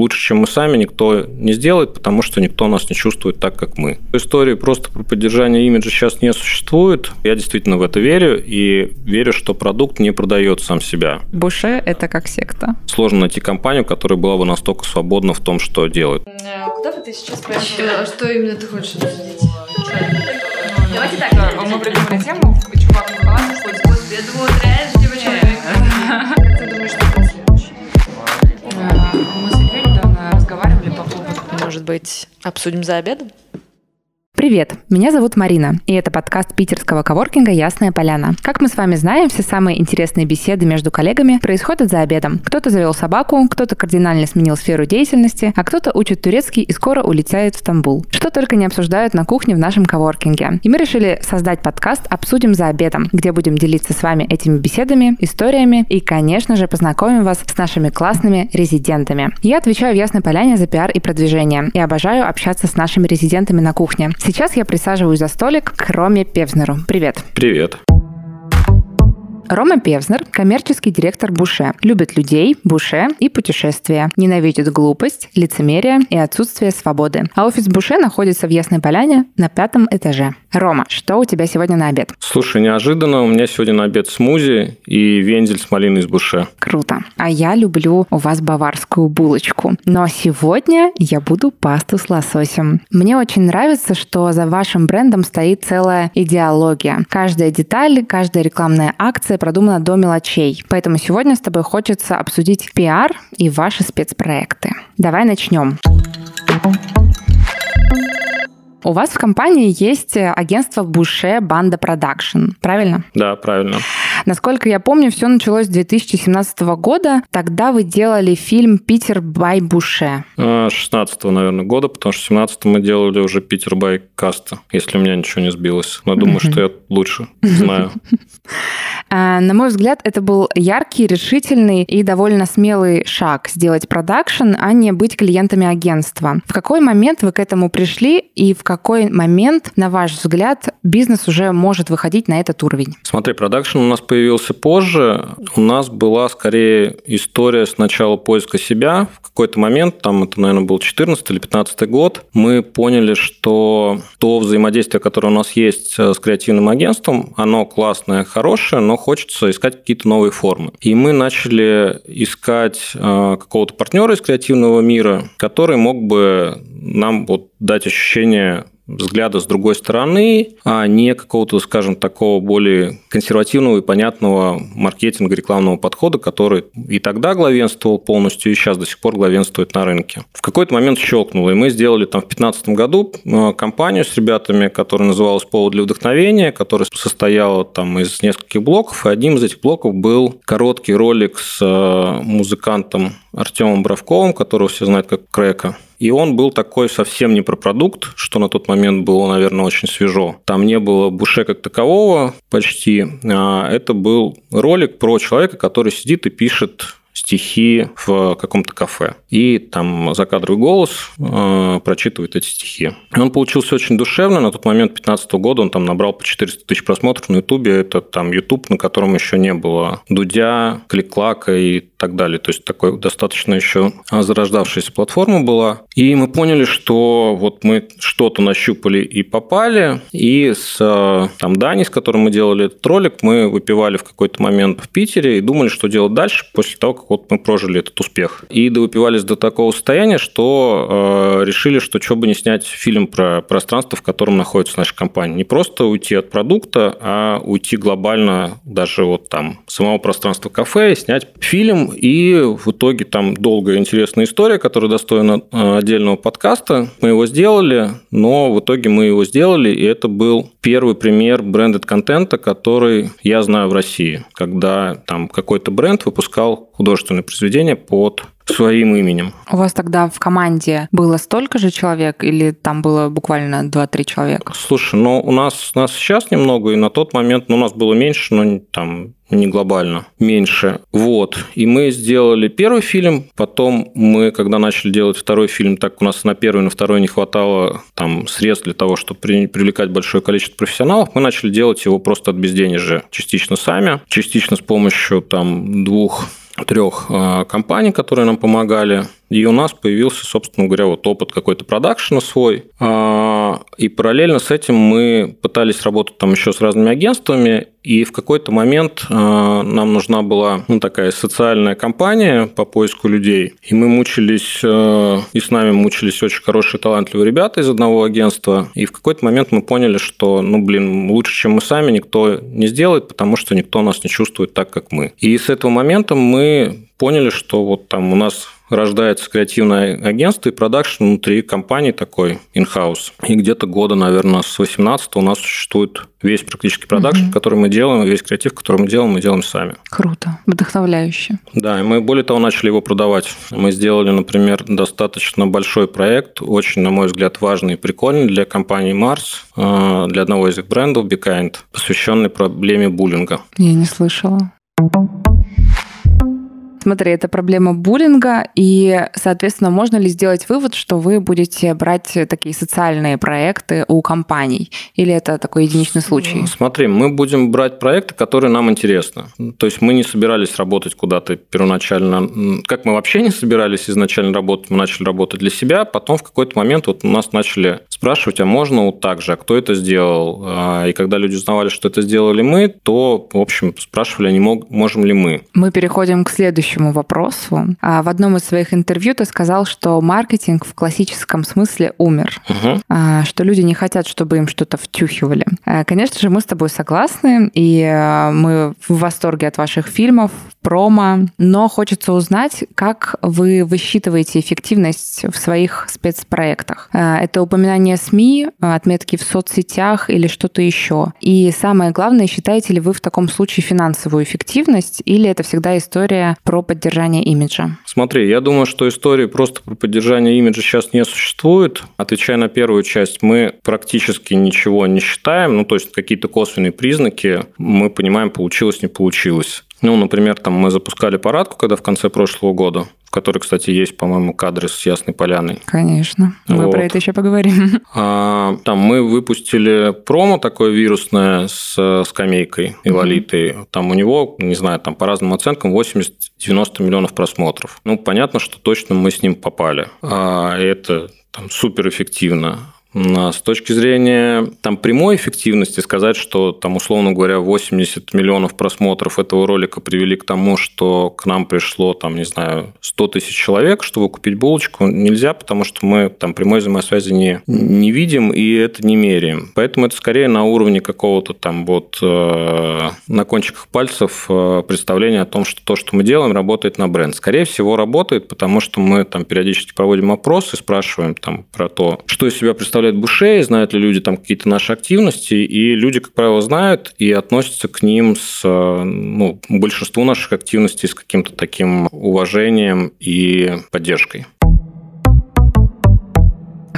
лучше, чем мы сами, никто не сделает, потому что никто нас не чувствует так, как мы. Истории просто про поддержание имиджа сейчас не существует. Я действительно в это верю и верю, что продукт не продает сам себя. Буше – это как секта. Сложно найти компанию, которая была бы настолько свободна в том, что делает. Э, куда бы ты сейчас? А что именно ты хочешь обсудить? Давайте так, мы придумали тему, чувак. Господи, я думала, трэш, Может быть, обсудим за обедом? Привет, меня зовут Марина, и это подкаст питерского коворкинга «Ясная поляна». Как мы с вами знаем, все самые интересные беседы между коллегами происходят за обедом. Кто-то завел собаку, кто-то кардинально сменил сферу деятельности, а кто-то учит турецкий и скоро улетает в Стамбул. Что только не обсуждают на кухне в нашем коворкинге. И мы решили создать подкаст «Обсудим за обедом», где будем делиться с вами этими беседами, историями и, конечно же, познакомим вас с нашими классными резидентами. Я отвечаю в Ясной Поляне за пиар и продвижение и обожаю общаться с нашими резидентами на кухне. Сейчас я присаживаюсь за столик к Роме Певзнеру. Привет. Привет. Рома Певзнер – коммерческий директор Буше. Любит людей, Буше и путешествия. Ненавидит глупость, лицемерие и отсутствие свободы. А офис Буше находится в Ясной Поляне на пятом этаже. Рома, что у тебя сегодня на обед? Слушай, неожиданно у меня сегодня на обед смузи и вензель с малиной из Буше. Круто. А я люблю у вас баварскую булочку. Но сегодня я буду пасту с лососем. Мне очень нравится, что за вашим брендом стоит целая идеология. Каждая деталь, каждая рекламная акция продумана до мелочей. Поэтому сегодня с тобой хочется обсудить пиар и ваши спецпроекты. Давай начнем. У вас в компании есть агентство Bushebanda Production, правильно? Да, правильно. Насколько я помню, все началось с 2017 года. Тогда вы делали фильм «Питер by Буше». 16 наверное, года, потому что в 17 мы делали уже «Питер by Каста», если у меня ничего не сбилось. Но думаю, что я лучше знаю. А, на мой взгляд, это был яркий, решительный и довольно смелый шаг сделать продакшн, а не быть клиентами агентства. В какой момент вы к этому пришли и в какой момент, на ваш взгляд, бизнес уже может выходить на этот уровень? Смотри, продакшн у нас появился позже. У нас была скорее история сначала поиска себя. В какой-то момент, там это, наверное, был 14 или 15 год, мы поняли, что то взаимодействие, которое у нас есть с креативным агентством, оно классное, хорошее, но хочется искать какие-то новые формы. И мы начали искать э, какого-то партнера из креативного мира, который мог бы нам вот дать ощущение взгляда с другой стороны, а не какого-то, скажем, такого более консервативного и понятного маркетинга, рекламного подхода, который и тогда главенствовал полностью, и сейчас до сих пор главенствует на рынке. В какой-то момент щелкнуло, и мы сделали там в 2015 году э, компанию с ребятами, которая называлась «Повод для вдохновения», которая состояла там из нескольких блоков, и одним из этих блоков был короткий ролик с э, музыкантом Артемом Бравковым, которого все знают как Крека. И он был такой совсем не про продукт, что на тот момент было, наверное, очень свежо. Там не было буше как такового почти. А это был ролик про человека, который сидит и пишет стихи в каком-то кафе. И там закадровый голос э, прочитывает эти стихи. И он получился очень душевно. На тот момент 2015 года он там набрал по 400 тысяч просмотров на Ютубе. Это там Ютуб, на котором еще не было Дудя, Кликлака и так далее. То есть такой достаточно еще зарождавшаяся платформа была. И мы поняли, что вот мы что-то нащупали и попали. И с там Дани, с которым мы делали этот ролик, мы выпивали в какой-то момент в Питере и думали, что делать дальше после того, как вот мы прожили этот успех. И доупивались до такого состояния, что э, решили, что что бы не снять фильм про пространство, в котором находится наша компания. Не просто уйти от продукта, а уйти глобально даже вот там самого пространства кафе, снять фильм. И в итоге там долгая интересная история, которая достойна э, отдельного подкаста. Мы его сделали, но в итоге мы его сделали, и это был первый пример брендед контента, который я знаю в России, когда там какой-то бренд выпускал художественное произведение под своим именем. У вас тогда в команде было столько же человек или там было буквально 2-3 человека? Слушай, ну у нас, нас сейчас немного, и на тот момент ну, у нас было меньше, но там не глобально, меньше. Вот. И мы сделали первый фильм, потом мы, когда начали делать второй фильм, так у нас на первый, на второй не хватало там средств для того, чтобы привлекать большое количество профессионалов, мы начали делать его просто от безденежья, частично сами, частично с помощью там двух трех а, компаний, которые нам помогали И у нас появился, собственно говоря, вот опыт какой-то продакшена свой. А, и параллельно с этим мы пытались работать там еще с разными агентствами, и в какой-то момент а, нам нужна была ну, такая социальная кампания по поиску людей. И мы мучились, а, и с нами мучились очень хорошие, талантливые ребята из одного агентства. И в какой-то момент мы поняли, что, ну, блин, лучше, чем мы сами, никто не сделает, потому что никто нас не чувствует так, как мы. И с этого момента мы поняли, что вот там у нас рождается креативное агентство и продакшн внутри компании такой in-house. И где-то года, наверное, с 18 у нас существует весь практически продакшн, угу. который мы делаем, весь креатив, который мы делаем, мы делаем сами. Круто, вдохновляюще. Да, и мы более того начали его продавать. Мы сделали, например, достаточно большой проект, очень, на мой взгляд, важный и прикольный для компании Mars, э, для одного из их брендов, BeKind, посвященный проблеме буллинга. Я не слышала. Смотри, это проблема буллинга, и, соответственно, можно ли сделать вывод, что вы будете брать такие социальные проекты у компаний? Или это такой единичный случай? Смотри, мы будем брать проекты, которые нам интересны. То есть мы не собирались работать куда-то первоначально. Как мы вообще не собирались изначально работать, мы начали работать для себя, потом в какой-то момент вот у нас начали спрашивать, а можно вот так же, а кто это сделал? А, и когда люди узнавали, что это сделали мы, то, в общем, спрашивали, а не мог, можем ли мы. Мы переходим к следующему вопросу. А, в одном из своих интервью ты сказал, что маркетинг в классическом смысле умер, угу. что люди не хотят, чтобы им что-то втюхивали. Конечно же, мы с тобой согласны, и мы в восторге от ваших фильмов, промо, но хочется узнать, как вы высчитываете эффективность в своих спецпроектах. Это упоминание СМИ, отметки в соцсетях или что-то еще. И самое главное, считаете ли вы в таком случае финансовую эффективность, или это всегда история про про поддержание имиджа? Смотри, я думаю, что истории просто про поддержание имиджа сейчас не существует. Отвечая на первую часть, мы практически ничего не считаем, ну, то есть какие-то косвенные признаки мы понимаем, получилось, не получилось. Ну, например, там мы запускали парадку, когда в конце прошлого года в которой, кстати, есть, по-моему, кадры с Ясной Поляной. Конечно. Мы вот. про это еще поговорим. А, там мы выпустили промо такое вирусное с скамейкой и лолитой. Mm-hmm. Там у него, не знаю, там по разным оценкам 80-90 миллионов просмотров. Ну, понятно, что точно мы с ним попали. А, это там супер эффективно. С точки зрения там, прямой эффективности сказать, что там, условно говоря, 80 миллионов просмотров этого ролика привели к тому, что к нам пришло, там, не знаю, 100 тысяч человек, чтобы купить булочку, нельзя, потому что мы там прямой взаимосвязи не, не видим и это не меряем. Поэтому это скорее на уровне какого-то там вот э, на кончиках пальцев э, представления о том, что то, что мы делаем, работает на бренд. Скорее всего, работает, потому что мы там периодически проводим опросы, спрашиваем там про то, что из себя представляет представляет Буше, знают ли люди там какие-то наши активности, и люди, как правило, знают и относятся к ним с, ну, большинству наших активностей с каким-то таким уважением и поддержкой.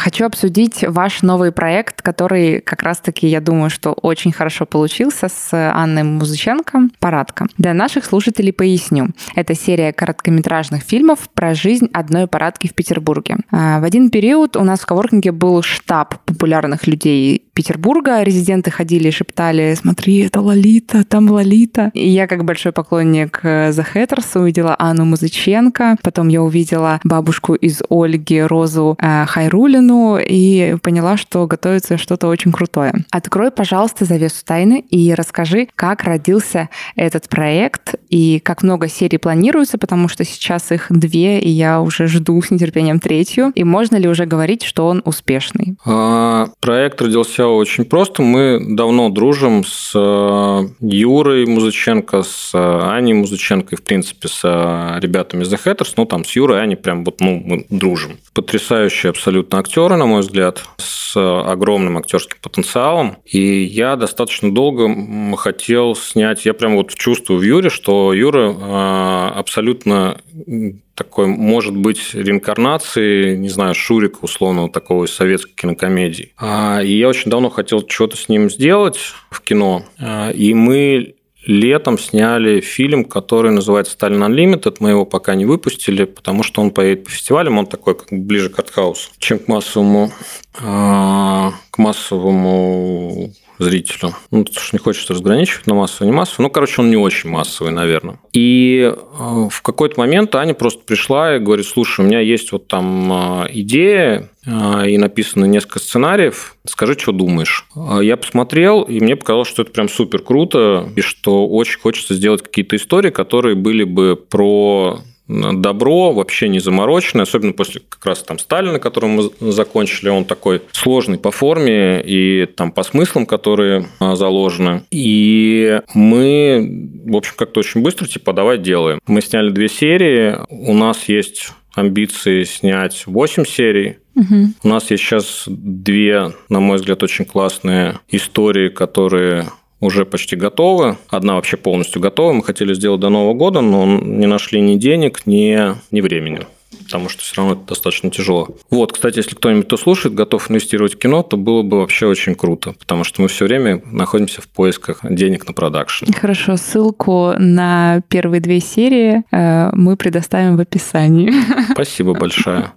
Хочу обсудить ваш новый проект, который как раз-таки, я думаю, что очень хорошо получился с Анной Музыченко «Парадка». Для наших слушателей поясню. Это серия короткометражных фильмов про жизнь одной парадки в Петербурге. А, в один период у нас в коворкинге был штаб популярных людей Петербурга. Резиденты ходили и шептали, смотри, это Лолита, там Лолита. И я, как большой поклонник э, The Hatters, увидела Анну Музыченко. Потом я увидела бабушку из Ольги, Розу э, Хайрулину, и поняла, что готовится что-то очень крутое. Открой, пожалуйста, завесу тайны и расскажи, как родился этот проект и как много серий планируется, потому что сейчас их две, и я уже жду с нетерпением третью. И можно ли уже говорить, что он успешный? А, проект родился все очень просто. Мы давно дружим с э, Юрой Музыченко, с э, Аней Музыченко и, в принципе, с э, ребятами The Hatters. Ну, там с Юрой и Аней прям вот, ну, мы дружим. Потрясающие абсолютно актеры, на мой взгляд, с огромным актерским потенциалом. И я достаточно долго хотел снять, я прям вот чувствую в Юре, что Юра абсолютно такой, может быть, реинкарнацией, не знаю, Шурика, условного такого из советской кинокомедии. А, и я очень давно хотел что-то с ним сделать в кино. А, и мы летом сняли фильм, который называется «Сталин Unlimited». Мы его пока не выпустили, потому что он поедет по фестивалям, он такой как ближе к артхаусу, чем к массовому. А, к массовому зрителю. Ну, потому что не хочется разграничивать на массовый, не массовый. Ну, короче, он не очень массовый, наверное. И э, в какой-то момент Аня просто пришла и говорит, слушай, у меня есть вот там э, идея, э, и написано несколько сценариев, скажи, что думаешь. Я посмотрел, и мне показалось, что это прям супер круто, и что очень хочется сделать какие-то истории, которые были бы про добро, вообще не замороченное, особенно после как раз там Сталина, который мы закончили, он такой сложный по форме и там по смыслам, которые а, заложены. И мы, в общем, как-то очень быстро, типа, давай делаем. Мы сняли две серии, у нас есть амбиции снять 8 серий. Угу. У нас есть сейчас две, на мой взгляд, очень классные истории, которые уже почти готовы. Одна вообще полностью готова. Мы хотели сделать до Нового года, но не нашли ни денег, ни, ни времени потому что все равно это достаточно тяжело. Вот, кстати, если кто-нибудь то слушает, готов инвестировать в кино, то было бы вообще очень круто, потому что мы все время находимся в поисках денег на продакшн. Хорошо, ссылку на первые две серии э, мы предоставим в описании. Спасибо большое.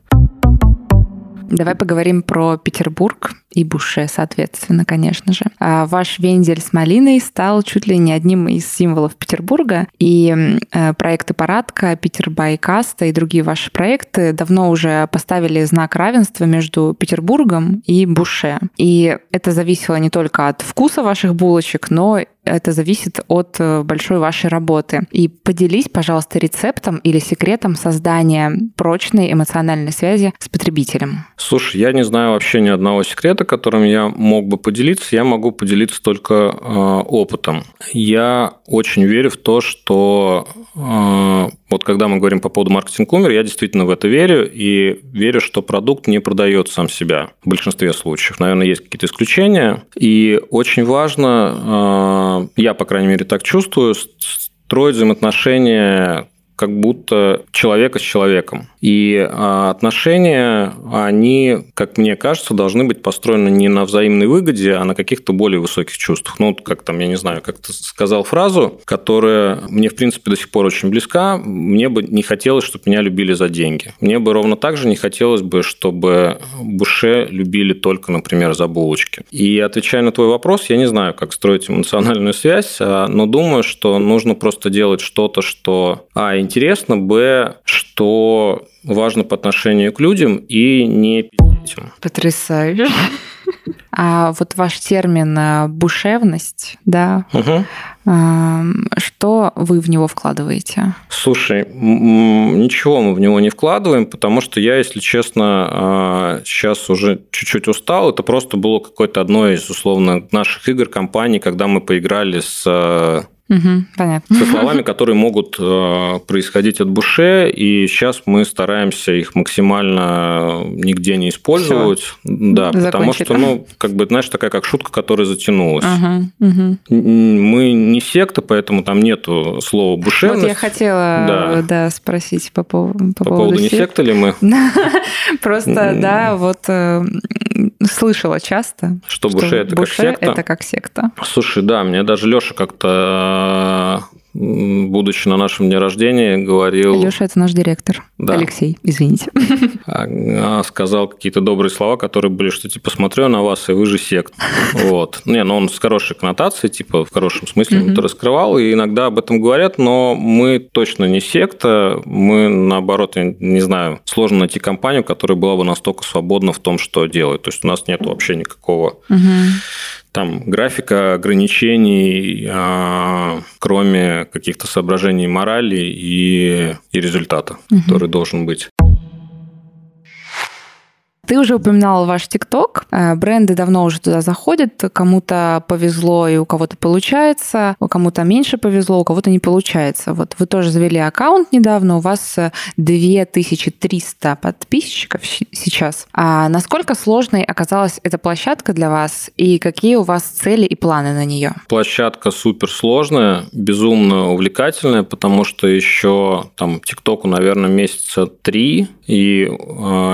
Давай поговорим про Петербург и Буше, соответственно, конечно же. А ваш вензель с малиной стал чуть ли не одним из символов Петербурга, и э, проекты Парадка, Питербайкаста и другие ваши проекты давно уже поставили знак равенства между Петербургом и Буше. И это зависело не только от вкуса ваших булочек, но это зависит от э, большой вашей работы. И поделись, пожалуйста, рецептом или секретом создания прочной эмоциональной связи с потребителем. Слушай, я не знаю вообще ни одного секрета, которым я мог бы поделиться. Я могу поделиться только э, опытом. Я очень верю в то, что э, вот когда мы говорим по поводу маркетинг умер, я действительно в это верю и верю, что продукт не продает сам себя в большинстве случаев. Наверное, есть какие-то исключения. И очень важно, э, я, по крайней мере, так чувствую, строить взаимоотношения как будто человека с человеком. И а, отношения, они, как мне кажется, должны быть построены не на взаимной выгоде, а на каких-то более высоких чувствах. Ну, как там, я не знаю, как ты сказал фразу, которая мне, в принципе, до сих пор очень близка. Мне бы не хотелось, чтобы меня любили за деньги. Мне бы ровно так же не хотелось бы, чтобы Буше любили только, например, за булочки. И отвечая на твой вопрос, я не знаю, как строить эмоциональную связь, а, но думаю, что нужно просто делать что-то, что, а, интересно, б, что важно по отношению к людям и не пи***ть Потрясающе. А вот ваш термин э, «бушевность», да, угу. что вы в него вкладываете? Слушай, ничего мы в него не вкладываем, потому что я, если честно, сейчас а, уже чуть-чуть устал. Это просто было какое-то одно из, условно, наших игр компании, когда мы поиграли с Угу, понятно. Со словами, которые могут э, происходить от буше, и сейчас мы стараемся их максимально нигде не использовать. Всё. Да, Закончили. потому что, ну, как бы, знаешь, такая как шутка, которая затянулась. Угу, угу. Мы не секта, поэтому там нету слова буше. Вот я хотела да. Да, спросить по, поводу по, по поводу не секта ли мы? Просто, да, вот э, слышала часто. Что буше это как секта? это как секта. Слушай, да, мне даже Леша как-то будучи на нашем дне рождения, говорил... Леша, это наш директор. Да. Алексей, извините. А, сказал какие-то добрые слова, которые были, что типа смотрю на вас, и вы же сект. Вот. Не, но ну, он с хорошей коннотацией, типа в хорошем смысле mm-hmm. это раскрывал, и иногда об этом говорят, но мы точно не секта, мы наоборот, я не знаю, сложно найти компанию, которая была бы настолько свободна в том, что делает. То есть у нас нет вообще никакого mm-hmm там графика ограничений, а, кроме каких-то соображений морали и, и результата, угу. который должен быть. Ты уже упоминал ваш ТикТок. Э, бренды давно уже туда заходят. Кому-то повезло и у кого-то получается, у кому-то меньше повезло, у кого-то не получается. Вот вы тоже завели аккаунт недавно, у вас 2300 э, подписчиков сейчас. А насколько сложной оказалась эта площадка для вас и какие у вас цели и планы на нее? Площадка супер сложная, безумно увлекательная, потому что еще там ТикТоку, наверное, месяца три, и э,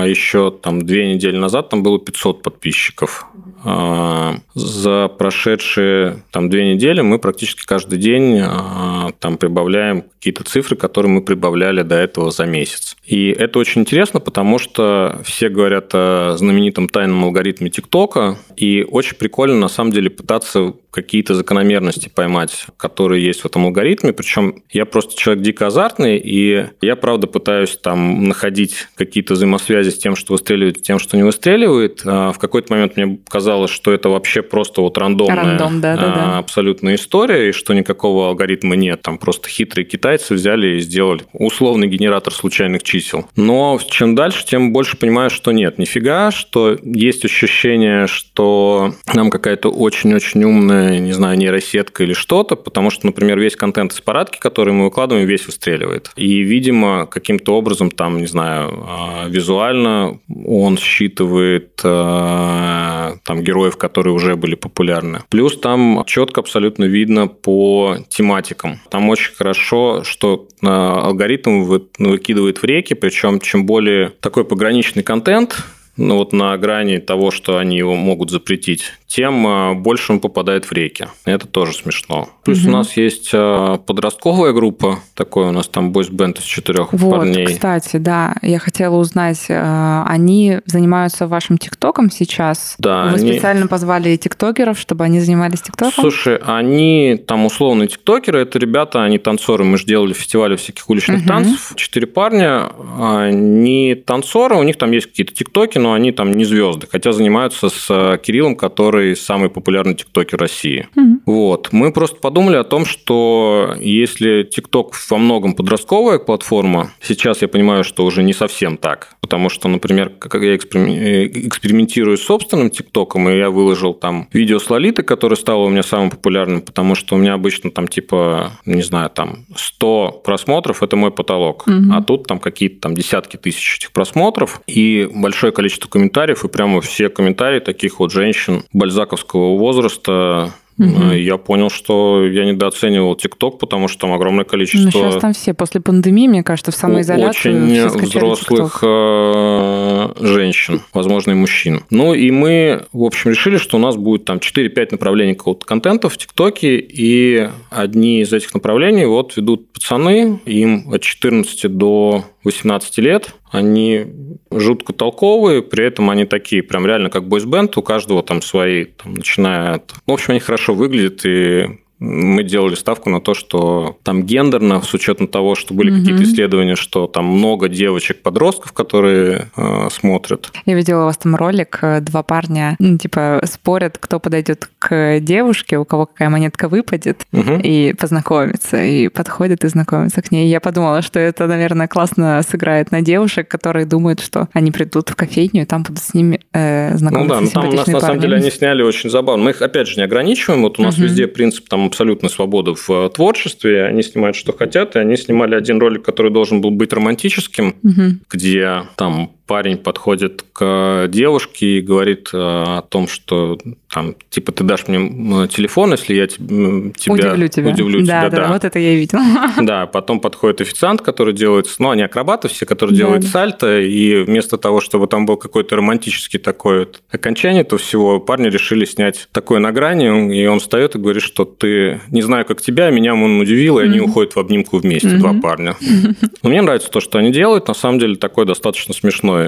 еще там две недели назад там было 500 подписчиков. А, за прошедшие там две недели мы практически каждый день а, там прибавляем какие-то цифры, которые мы прибавляли до этого за месяц. И это очень интересно, потому что все говорят о знаменитом тайном алгоритме ТикТока, и очень прикольно на самом деле пытаться какие-то закономерности поймать, которые есть в этом алгоритме. Причем я просто человек дико азартный, и я, правда, пытаюсь там находить какие-то взаимосвязи с тем, что выстреливает, и тем, что не выстреливает. А в какой-то момент мне казалось, что это вообще просто вот рандомная Рандом, да, да, да. абсолютная история, и что никакого алгоритма нет. Там просто хитрые китайцы взяли и сделали условный генератор случайных чисел. Но чем дальше, тем больше понимаю, что нет, нифига, что есть ощущение, что нам какая-то очень-очень умная не знаю, нейросетка или что-то, потому что, например, весь контент из парадки, который мы выкладываем, весь выстреливает. И, видимо, каким-то образом, там, не знаю, а, визуально он считывает а, героев, которые уже были популярны. Плюс там четко абсолютно видно по тематикам. Там очень хорошо, что а, алгоритм выкидывает в реки, причем чем более такой пограничный контент, ну вот на грани того, что они его могут запретить, тем а, больше он попадает в реки. Это тоже смешно. Плюс угу. у нас есть а, подростковая группа, такой у нас там бойсбенд из четырех вот, парней. кстати, да, я хотела узнать, а, они занимаются вашим ТикТоком сейчас? Да. Вы они... специально позвали тиктокеров, чтобы они занимались ТикТоком? Слушай, они там условные тиктокеры, это ребята, они танцоры, мы же делали фестивали всяких уличных угу. танцев. Четыре парня, они танцоры, у них там есть какие-то тиктоки, но они там не звезды, хотя занимаются с Кириллом, который самый популярный тиктокер России. Mm-hmm. Вот. Мы просто подумали о том, что если тикток во многом подростковая платформа, сейчас я понимаю, что уже не совсем так. Потому что, например, как я экспериментирую с собственным тиктоком, и я выложил там видео с Лолитой, которое стало у меня самым популярным, потому что у меня обычно там типа, не знаю, там 100 просмотров – это мой потолок. Mm-hmm. А тут там какие-то там десятки тысяч этих просмотров и большое количество комментариев, и прямо все комментарии таких вот женщин бальзаковского возраста Угу. Я понял, что я недооценивал ТикТок, потому что там огромное количество... Ну, сейчас там все после пандемии, мне кажется, в самоизоляции Очень взрослых TikTok. Э, женщин, возможно, и мужчин. Ну, и мы, в общем, решили, что у нас будет там 4-5 направлений какого-то контента в ТикТоке, и одни из этих направлений вот ведут пацаны, им от 14 до 18 лет, они жутко толковые, при этом они такие, прям реально как бойсбенд, у каждого там свои, там, начиная от... В общем, они хорошо выглядят, и мы делали ставку на то, что там гендерно, с учетом того, что были угу. какие-то исследования, что там много девочек-подростков, которые э, смотрят. Я видела у вас там ролик, э, два парня, ну, типа, спорят, кто подойдет к девушке, у кого какая монетка выпадет, угу. и познакомиться, и подходит и знакомится к ней. Я подумала, что это, наверное, классно сыграет на девушек, которые думают, что они придут в кофейню, и там будут с ними э, знакомиться. Ну да, но там у нас, на самом деле, они сняли очень забавно. Мы их, опять же, не ограничиваем. Вот у нас угу. везде принцип там абсолютно свобода в э, творчестве, они снимают, что хотят, и они снимали один ролик, который должен был быть романтическим, угу. где там парень подходит к девушке и говорит э, о том, что там, типа, ты дашь мне телефон, если я тебя удивлю тебя. Удивлю да, тебя, да, да, вот это я и видела. Да, потом подходит официант, который делает, ну, они акробаты все, которые да, делают да. сальто, и вместо того, чтобы там был какой-то романтический такой окончание, то всего парни решили снять такое на грани, и он встает и говорит, что ты, не знаю, как тебя, меня он удивил, и они уходят в обнимку вместе, два парня. Но мне нравится то, что они делают, на самом деле такой достаточно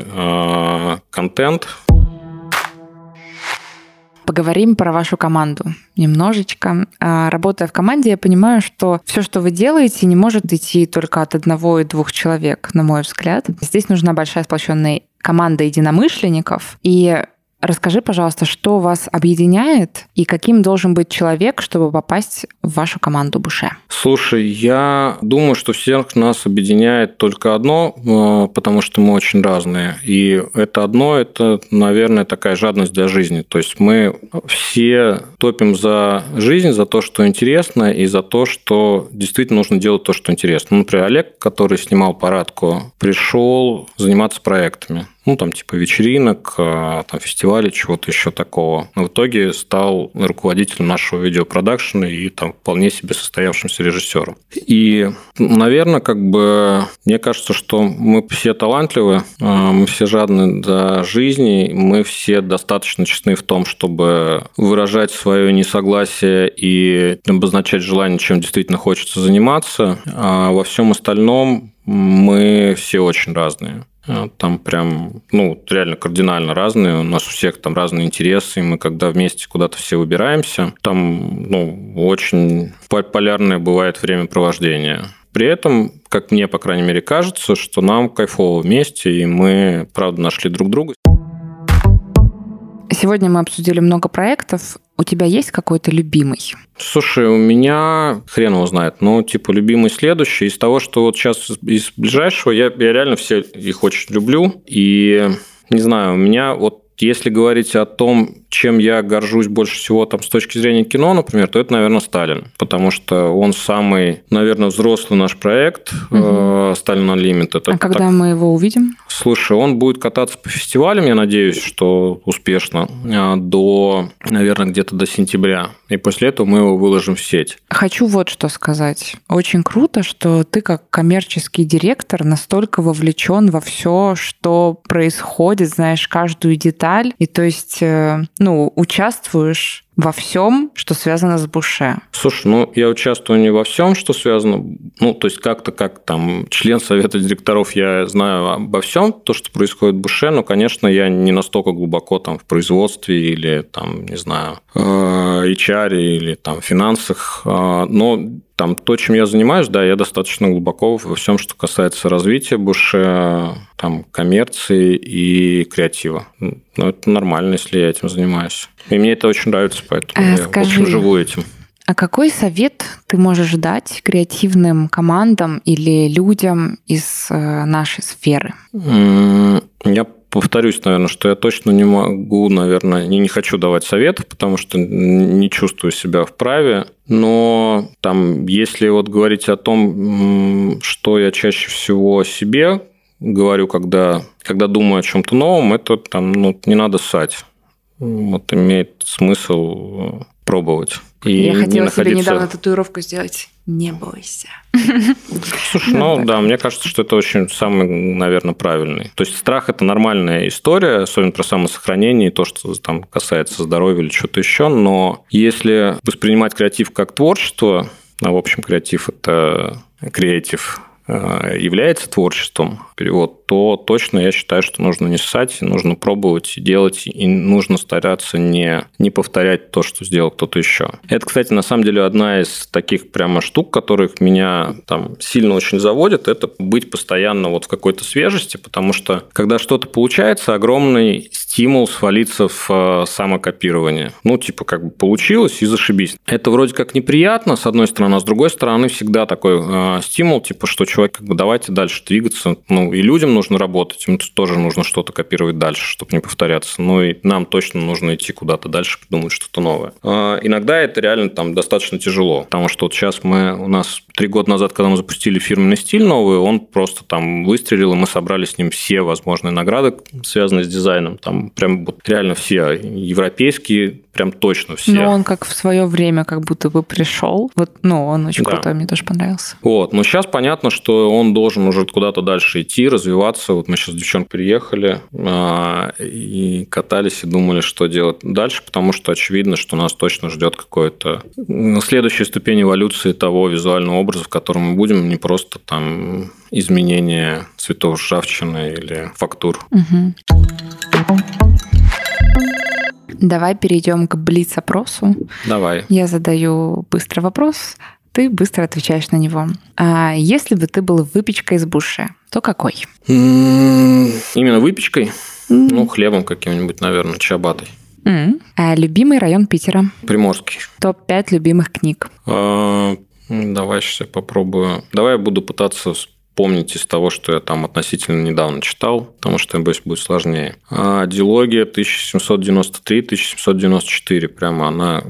э, контент. Поговорим про вашу команду немножечко. А, работая в команде, я понимаю, что все, что вы делаете, не может идти только от одного и двух человек, на мой взгляд. Здесь нужна большая сплоченная команда единомышленников. И Расскажи, пожалуйста, что вас объединяет и каким должен быть человек, чтобы попасть в вашу команду Буше? Слушай, я думаю, что всех нас объединяет только одно, э, потому что мы очень разные. И это одно, это, наверное, такая жадность для жизни. То есть мы все топим за жизнь, за то, что интересно, и за то, что действительно нужно делать то, что интересно. Ну, например, Олег, который снимал парадку, пришел заниматься проектами ну, там, типа вечеринок, а, там, фестивалей, чего-то еще такого. Но в итоге стал руководителем нашего видеопродакшена и там вполне себе состоявшимся режиссером. И, наверное, как бы, мне кажется, что мы все талантливы, а, мы все жадны до жизни, мы все достаточно честны в том, чтобы выражать свое несогласие и обозначать желание, чем действительно хочется заниматься. А во всем остальном мы все очень разные. А, там прям, ну, реально кардинально разные. У нас у всех там разные интересы. И мы когда вместе куда-то все выбираемся, там, ну, очень полярное бывает времяпровождение. При этом, как мне, по крайней мере, кажется, что нам кайфово вместе, и мы, правда, нашли друг друга. Сегодня мы обсудили много проектов. У тебя есть какой-то любимый? Слушай, у меня хрен его знает. Ну, типа, любимый следующий. Из того, что вот сейчас из ближайшего, я, я реально все их очень люблю. И не знаю, у меня вот если говорить о том, чем я горжусь больше всего там с точки зрения кино, например, то это, наверное, Сталин, потому что он самый, наверное, взрослый наш проект угу. Сталин Unlimited. А когда так... мы его увидим? Слушай, он будет кататься по фестивалям, я надеюсь, что успешно, а, до, наверное, где-то до сентября. И после этого мы его выложим в сеть. Хочу вот что сказать. Очень круто, что ты как коммерческий директор настолько вовлечен во все, что происходит, знаешь каждую деталь. И то есть, э, ну, участвуешь во всем, что связано с Буше? Слушай, ну я участвую не во всем, что связано, ну то есть как-то как там член совета директоров я знаю обо всем, то, что происходит в Буше, но, конечно, я не настолько глубоко там в производстве или там, не знаю, э, HR или там финансах, э, но там то, чем я занимаюсь, да, я достаточно глубоко во всем, что касается развития Буше, там, коммерции и креатива. Ну, это нормально, если я этим занимаюсь. И мне это очень нравится, поэтому а, я, скажи, в общем, живу этим. А какой совет ты можешь дать креативным командам или людям из э, нашей сферы? Я повторюсь, наверное, что я точно не могу, наверное, не, не хочу давать советов, потому что не чувствую себя вправе. Но там, если вот говорить о том, что я чаще всего себе говорю, когда, когда думаю о чем-то новом, это там, ну, не надо ссать. Вот имеет смысл пробовать. И Я хотела находиться... себе недавно татуировку сделать. Не бойся. Слушай, ну, да, мне кажется, что это очень самый, наверное, правильный. То есть страх – это нормальная история, особенно про самосохранение и то, что там касается здоровья или что-то еще. Но если воспринимать креатив как творчество, а в общем креатив – это креатив, Э, является творчеством, перевод, то точно я считаю, что нужно не ссать, нужно пробовать делать, и нужно стараться не, не повторять то, что сделал кто-то еще. Это, кстати, на самом деле одна из таких прямо штук, которых меня там сильно очень заводит, это быть постоянно вот в какой-то свежести, потому что когда что-то получается, огромный стимул свалиться в э, самокопирование. Ну, типа, как бы получилось и зашибись. Это вроде как неприятно, с одной стороны, а с другой стороны всегда такой э, стимул, типа, что человек, как бы, давайте дальше двигаться. Ну, и людям нужно работать, им тоже нужно что-то копировать дальше, чтобы не повторяться. Ну, и нам точно нужно идти куда-то дальше, придумать что-то новое. А иногда это реально там достаточно тяжело, потому что вот сейчас мы, у нас три года назад, когда мы запустили фирменный стиль новый, он просто там выстрелил, и мы собрали с ним все возможные награды, связанные с дизайном. Там прям вот реально все европейские, прям точно все. Ну, он как в свое время как будто бы пришел. Вот, ну, он очень да. крутой, мне тоже понравился. Вот, но сейчас понятно, что он должен уже куда-то дальше идти, развиваться. Вот мы сейчас с девчонкой приехали а, и катались и думали, что делать дальше, потому что очевидно, что нас точно ждет какое-то следующая ступень эволюции того визуального образа, в котором мы будем, не просто там изменение цветов ржавчины или фактур. Угу. Давай перейдем к блиц-опросу. Давай. Я задаю быстрый вопрос, ты быстро отвечаешь на него. А если бы ты был выпечкой из буше, то какой? Именно выпечкой? Ну, хлебом каким-нибудь, наверное, чабатой. Mm. А любимый район Питера? Приморский. Топ-5 любимых книг? А, давай сейчас я попробую. Давай я буду пытаться помнить из того, что я там относительно недавно читал, потому что, боюсь, будет сложнее. А дилогия 1793-1794, прямо она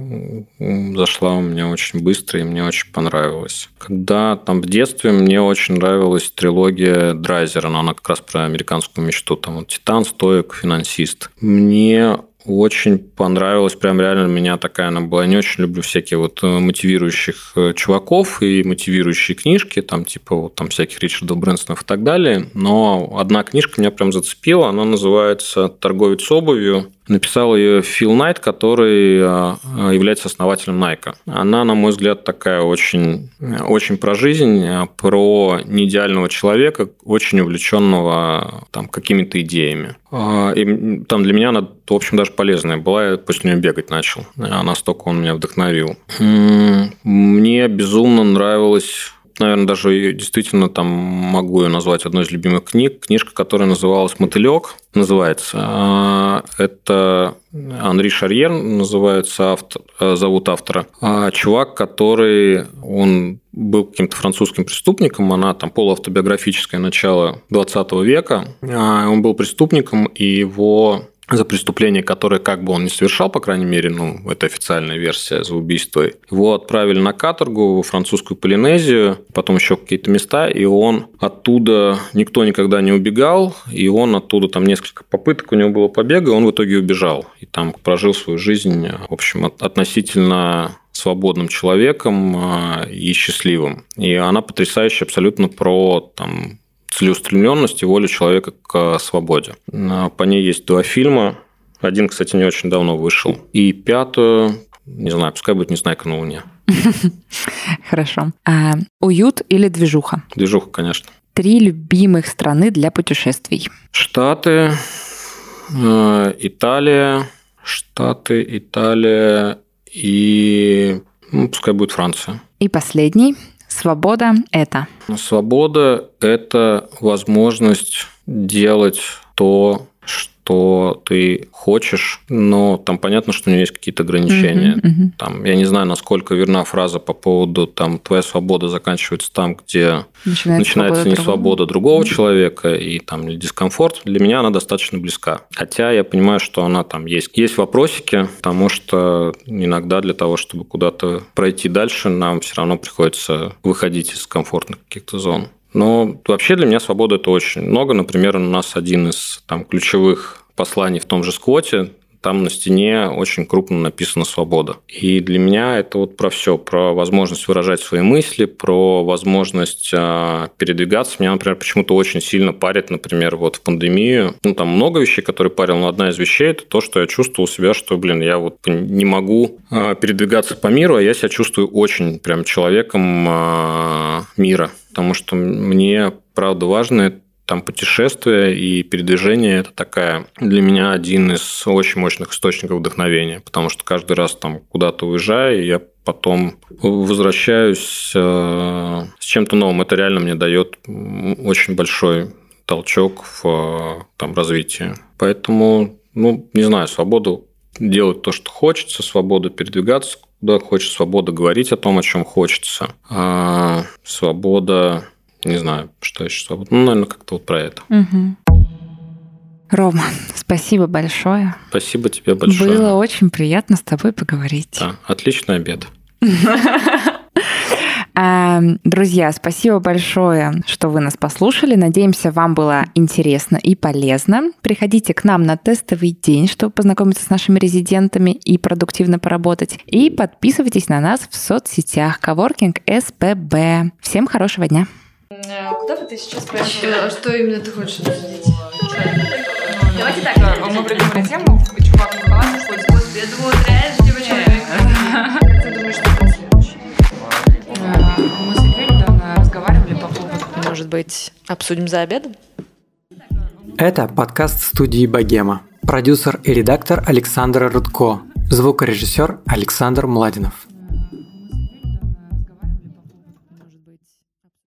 зашла у меня очень быстро, и мне очень понравилась. Когда там в детстве мне очень нравилась трилогия Драйзера, но она как раз про американскую мечту, там вот Титан, Стоик, Финансист. Мне очень понравилась, прям реально меня такая она была. Я не очень люблю всякие вот э, мотивирующих э, чуваков и мотивирующие книжки, там типа вот там всяких Ричардов Брэнсонов и так далее. Но одна книжка меня прям зацепила, она называется «Торговец обувью». Написал ее Фил Найт, который а, а, является основателем Nike. Она, на мой взгляд, такая очень, очень про жизнь, а, про неидеального человека, очень увлеченного там, какими-то идеями. И там для меня она, в общем, даже полезная была. Я после нее бегать начал. Настолько он меня вдохновил. Мне безумно нравилось наверное, даже действительно там могу ее назвать одной из любимых книг. Книжка, которая называлась «Мотылек», называется. А, это Анри Шарьер называется автор, э, зовут автора. А чувак, который он был каким-то французским преступником, она там полуавтобиографическое начало 20 века. А, он был преступником, и его за преступление, которое как бы он не совершал, по крайней мере, ну, это официальная версия за убийство. Его отправили на каторгу во французскую Полинезию, потом еще какие-то места, и он оттуда, никто никогда не убегал, и он оттуда, там несколько попыток у него было побега, он в итоге убежал. И там прожил свою жизнь, в общем, относительно свободным человеком а, и счастливым. И она потрясающая абсолютно про там, целеустремленность и волю человека к свободе. По ней есть два фильма. Один, кстати, не очень давно вышел. И пятую, не знаю, пускай будет «Незнайка на Луне». Хорошо. А, уют или движуха? Движуха, конечно. Три любимых страны для путешествий. Штаты, э, Италия, Штаты, Италия и ну, пускай будет Франция. И последний. Свобода – это? Свобода – это возможность делать то, что ты хочешь, но там понятно, что у нее есть какие-то ограничения. Uh-huh, uh-huh. Там, я не знаю, насколько верна фраза по поводу там твоя свобода заканчивается там, где начинается, начинается свобода не другого. свобода другого uh-huh. человека и там дискомфорт. Для меня она достаточно близка. Хотя я понимаю, что она там есть. Есть вопросики, потому что иногда для того, чтобы куда-то пройти дальше, нам все равно приходится выходить из комфортных каких-то зон. Но вообще для меня свобода это очень много. Например, у нас один из там, ключевых посланий в том же сквоте, там на стене очень крупно написано «свобода». И для меня это вот про все, про возможность выражать свои мысли, про возможность э, передвигаться. Меня, например, почему-то очень сильно парит, например, вот в пандемию. Ну, там много вещей, которые парил, но одна из вещей – это то, что я чувствовал себя, что, блин, я вот не могу э, передвигаться по миру, а я себя чувствую очень прям человеком э, мира потому что мне, правда, важно там путешествия и передвижение – это такая для меня один из очень мощных источников вдохновения, потому что каждый раз там куда-то уезжаю, я потом возвращаюсь э, с чем-то новым. Это реально мне дает очень большой толчок в там, развитии. Поэтому, ну, не знаю, свободу делать то, что хочется, свободу передвигаться куда хочется, свобода говорить о том, о чем хочется. А свобода, не знаю, что еще свобода. Ну, наверное, как-то вот про это. Угу. Рома, спасибо большое. Спасибо тебе большое. Было очень приятно с тобой поговорить. Да, отличный обед. Эм, друзья, спасибо большое, что вы нас послушали. Надеемся, вам было интересно и полезно. Приходите к нам на тестовый день, чтобы познакомиться с нашими резидентами и продуктивно поработать. И подписывайтесь на нас в соцсетях Коворкинг СПБ. Всем хорошего дня. Куда бы ты сейчас пошла? А что именно ты хочешь обсудить? Давайте так, мы придумали тему, чувак в халате ходит, господи, я думала, трэш, девочка. Может быть, обсудим за обедом? Это подкаст студии «Богема». Продюсер и редактор Александр Рудко. Звукорежиссер Александр Младинов.